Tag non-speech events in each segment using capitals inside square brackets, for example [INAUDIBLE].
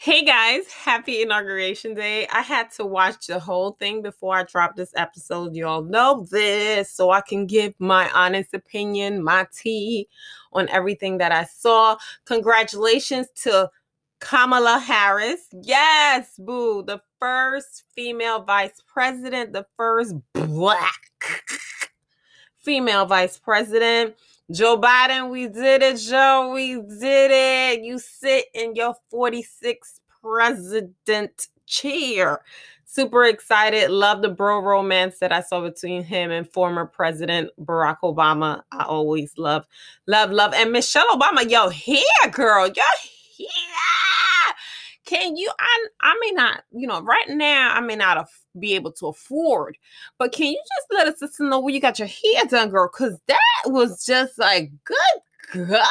Hey guys, happy inauguration day. I had to watch the whole thing before I dropped this episode. You all know this, so I can give my honest opinion, my tea on everything that I saw. Congratulations to Kamala Harris. Yes, boo, the first female vice president, the first black [LAUGHS] female vice president. Joe Biden, we did it, Joe. We did it. You sit in your 46th president chair. Super excited. Love the bro romance that I saw between him and former President Barack Obama. I always love, love, love. And Michelle Obama, yo, here, girl. Yo, here. Can you? I, I may not, you know, right now, I may not af- be able to afford, but can you just let us sister know where you got your hair done, girl? Because that was just like, good God.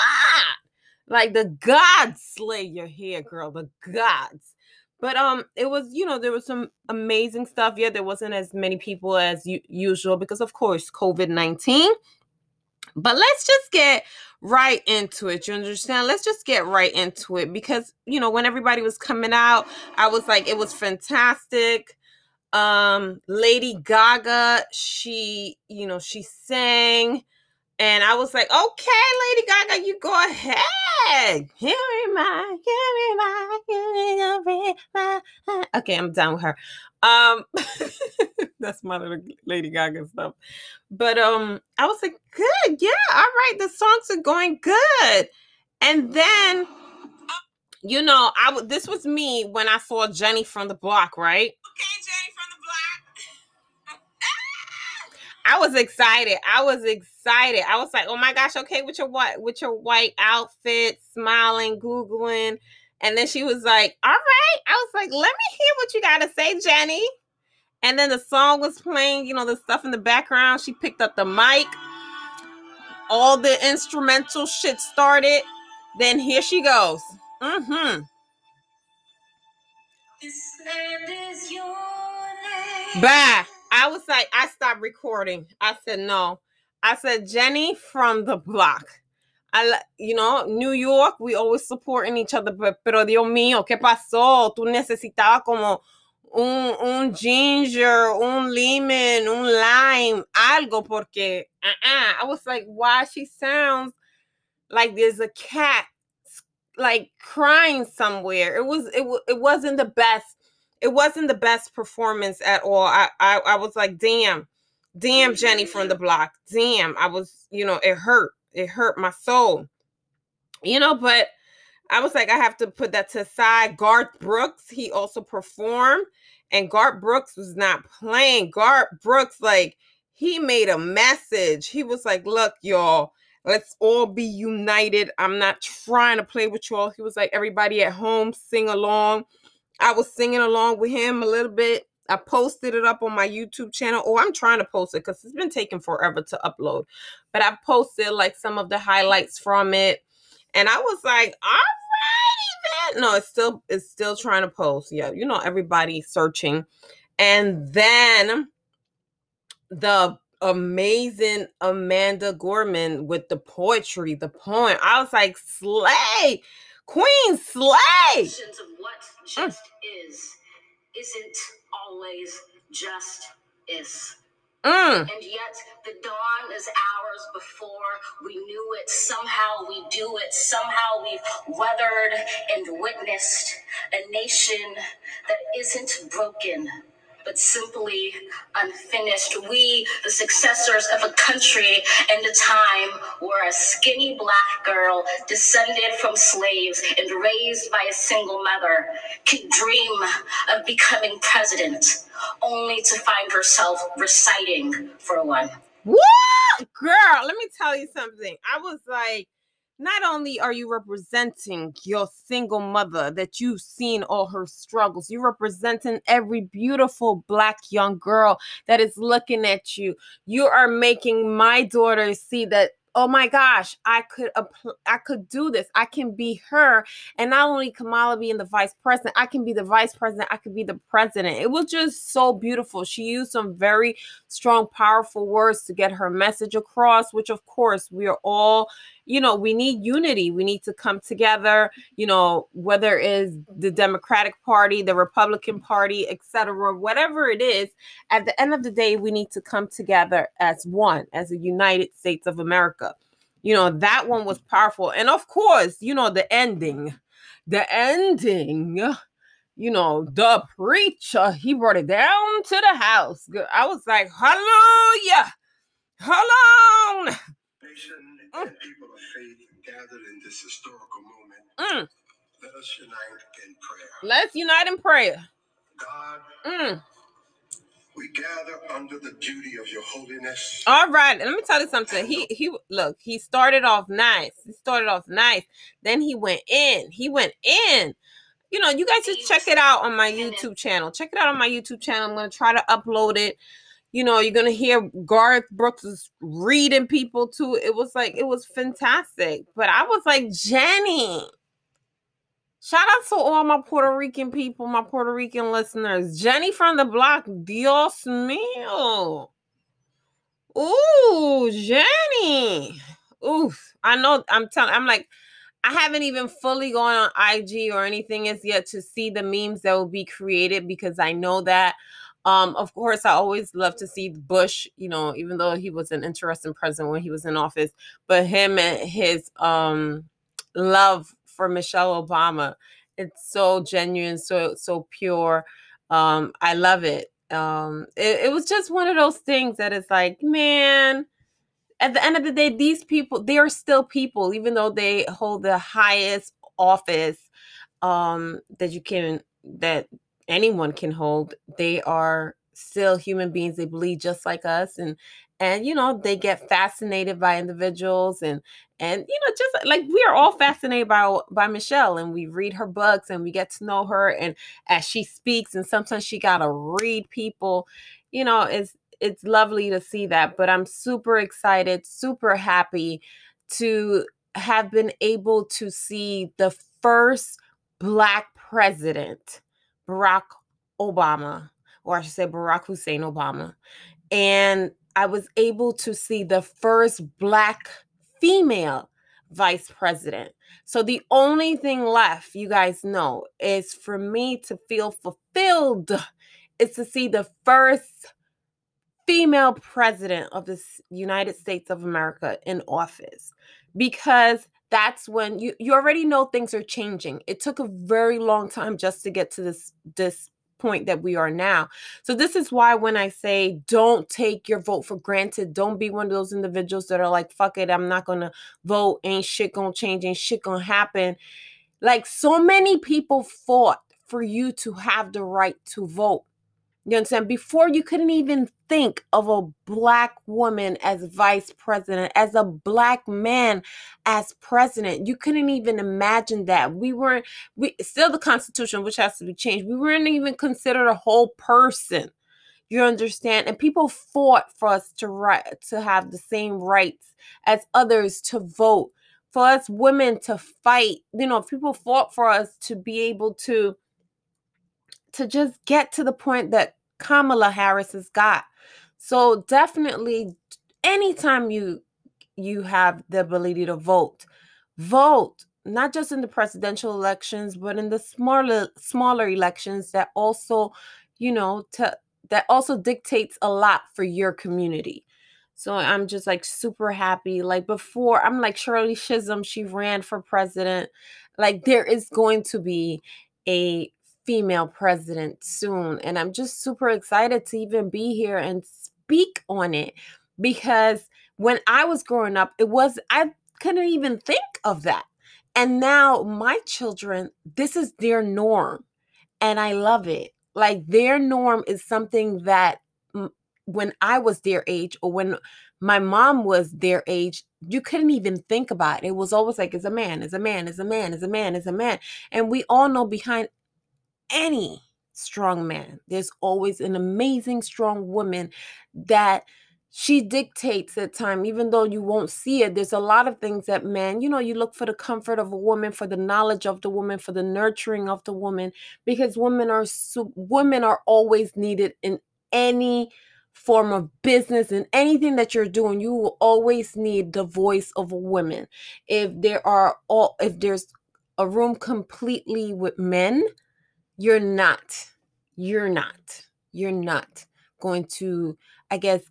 Like the gods slay your hair, girl. The gods. But um, it was you know there was some amazing stuff. Yeah, there wasn't as many people as u- usual because of course COVID nineteen. But let's just get right into it. You understand? Let's just get right into it because you know when everybody was coming out, I was like, it was fantastic. Um, Lady Gaga, she you know she sang, and I was like, okay, Lady Gaga, you go ahead. Okay, I'm done with her. Um, [LAUGHS] that's my little Lady Gaga stuff. But um, I was like, good, yeah, all right, the songs are going good. And then, you know, I w- this was me when I saw Jenny from the block, right? Okay, Jenny was excited. I was excited. I was like, "Oh my gosh, okay, with your white with your white outfit, smiling, googling." And then she was like, "All right." I was like, "Let me hear what you got to say, Jenny." And then the song was playing, you know, the stuff in the background. She picked up the mic. All the instrumental shit started. Then here she goes. Mhm. This land is your name. Bah. I was like, I stopped recording. I said, no. I said, Jenny from the block. I, you know, New York, we always supporting each other, but, pero Dios mío, ¿qué pasó? Tú necesitabas como un, un ginger, un lemon, un lime, algo, porque, uh-uh. I was like, why she sounds like there's a cat like crying somewhere. It was it it wasn't the best. It wasn't the best performance at all. I I, I was like, damn, damn, Jenny from the mm-hmm. block. Damn, I was, you know, it hurt. It hurt my soul. You know, but I was like, I have to put that to side. Garth Brooks, he also performed, and Garth Brooks was not playing. Garth Brooks, like, he made a message. He was like, Look, y'all, let's all be united. I'm not trying to play with y'all. He was like, Everybody at home, sing along. I was singing along with him a little bit. I posted it up on my YouTube channel. Oh, I'm trying to post it because it's been taking forever to upload. But I posted like some of the highlights from it. And I was like, alrighty then. No, it's still it's still trying to post. Yeah, you know, everybody searching. And then the amazing Amanda Gorman with the poetry, the poem. I was like, slay, queen, slay. Of what just is isn't always just is. Mm. And yet the dawn is ours before we knew it. Somehow we do it. Somehow we've weathered and witnessed a nation that isn't broken. But simply unfinished. We, the successors of a country and a time where a skinny black girl descended from slaves and raised by a single mother could dream of becoming president, only to find herself reciting for one. What? Girl, let me tell you something. I was like, not only are you representing your single mother that you've seen all her struggles, you're representing every beautiful black young girl that is looking at you. You are making my daughter see that oh my gosh, I could appl- I could do this. I can be her. And not only Kamala being the vice president, I can be the vice president, I could be the president. It was just so beautiful. She used some very strong, powerful words to get her message across, which of course we are all you know, we need unity. We need to come together, you know, whether it's the Democratic Party, the Republican Party, etc., whatever it is, at the end of the day, we need to come together as one, as a United States of America. You know, that one was powerful. And of course, you know, the ending, the ending, you know, the preacher, he brought it down to the house. I was like, hallelujah, hold on. And people of faith gathered in this historical moment. Mm. Let us unite in prayer. Let's unite in prayer. God, Mm. we gather under the duty of your holiness. All right, let me tell you something. He he look, he started off nice. He started off nice. Then he went in. He went in. You know, you guys just check it out on my YouTube channel. Check it out on my YouTube channel. I'm gonna try to upload it. You know, you're gonna hear Garth Brooks is reading people too. It was like it was fantastic. But I was like, Jenny. Shout out to all my Puerto Rican people, my Puerto Rican listeners. Jenny from the block, Dios mío. Ooh, Jenny. Oof. I know I'm telling I'm like, I haven't even fully gone on IG or anything as yet to see the memes that will be created because I know that. Um, of course, I always love to see Bush, you know, even though he was an interesting president when he was in office, but him and his um love for Michelle Obama, it's so genuine, so so pure. Um, I love it. Um, it, it was just one of those things that it's like, man, at the end of the day, these people, they are still people, even though they hold the highest office um that you can that anyone can hold. They are still human beings. They bleed just like us and and you know, they get fascinated by individuals and and you know, just like we are all fascinated by by Michelle and we read her books and we get to know her and as she speaks and sometimes she got to read people, you know, it's it's lovely to see that, but I'm super excited, super happy to have been able to see the first black president, Barack Obama, or I should say Barack Hussein Obama. And I was able to see the first black female vice president. So the only thing left, you guys know, is for me to feel fulfilled is to see the first female president of the United States of America in office because that's when you you already know things are changing. It took a very long time just to get to this this point that we are now. So this is why when I say don't take your vote for granted, don't be one of those individuals that are like fuck it, I'm not going to vote, ain't shit going to change, ain't shit going to happen. Like so many people fought for you to have the right to vote. You understand? Before you couldn't even think of a black woman as vice president, as a black man as president. You couldn't even imagine that. We weren't, we still the Constitution, which has to be changed. We weren't even considered a whole person. You understand? And people fought for us to right to have the same rights as others to vote, for us women to fight. You know, people fought for us to be able to to just get to the point that Kamala Harris has got. So definitely anytime you you have the ability to vote, vote not just in the presidential elections but in the smaller smaller elections that also, you know, to that also dictates a lot for your community. So I'm just like super happy. Like before, I'm like Shirley Chisholm, she ran for president. Like there is going to be a female president soon. And I'm just super excited to even be here and speak on it because when I was growing up, it was, I couldn't even think of that. And now my children, this is their norm. And I love it. Like their norm is something that when I was their age or when my mom was their age, you couldn't even think about it. It was always like, it's a man, it's a man, it's a man, it's a man, it's a man. And we all know behind any strong man, there's always an amazing strong woman that she dictates at time even though you won't see it there's a lot of things that man you know you look for the comfort of a woman for the knowledge of the woman for the nurturing of the woman because women are women are always needed in any form of business and anything that you're doing, you will always need the voice of a woman. If there are all if there's a room completely with men, you're not. You're not. You're not going to, I guess,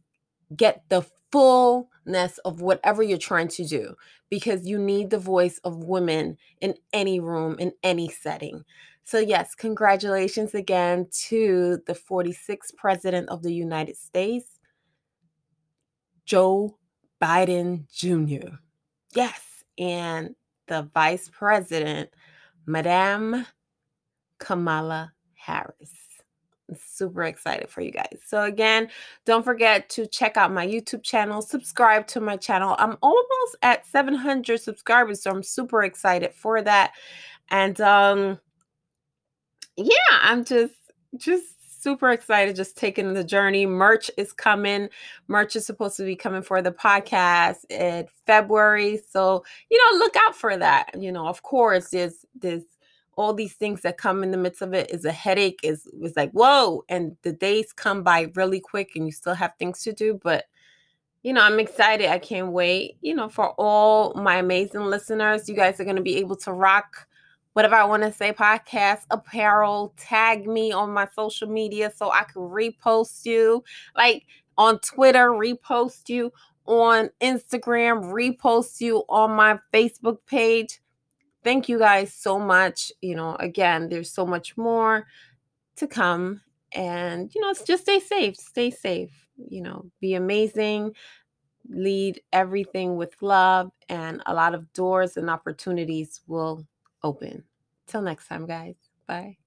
get the fullness of whatever you're trying to do because you need the voice of women in any room, in any setting. So, yes, congratulations again to the 46th President of the United States, Joe Biden Jr. Yes, and the Vice President, Madame Kamala Harris. Super excited for you guys. So, again, don't forget to check out my YouTube channel, subscribe to my channel. I'm almost at 700 subscribers, so I'm super excited for that. And um yeah, I'm just just super excited just taking the journey. Merch is coming. Merch is supposed to be coming for the podcast in February. So, you know, look out for that. You know, of course, there's there's all these things that come in the midst of it is a headache is is like whoa and the days come by really quick and you still have things to do but you know i'm excited. I can't wait you know for all my amazing listeners. You guys are going to be able to rock whatever i want to say podcast apparel tag me on my social media so i can repost you like on twitter repost you on instagram repost you on my facebook page thank you guys so much. You know, again, there's so much more to come. And, you know, just stay safe, stay safe, you know, be amazing, lead everything with love, and a lot of doors and opportunities will open. Till next time, guys. Bye.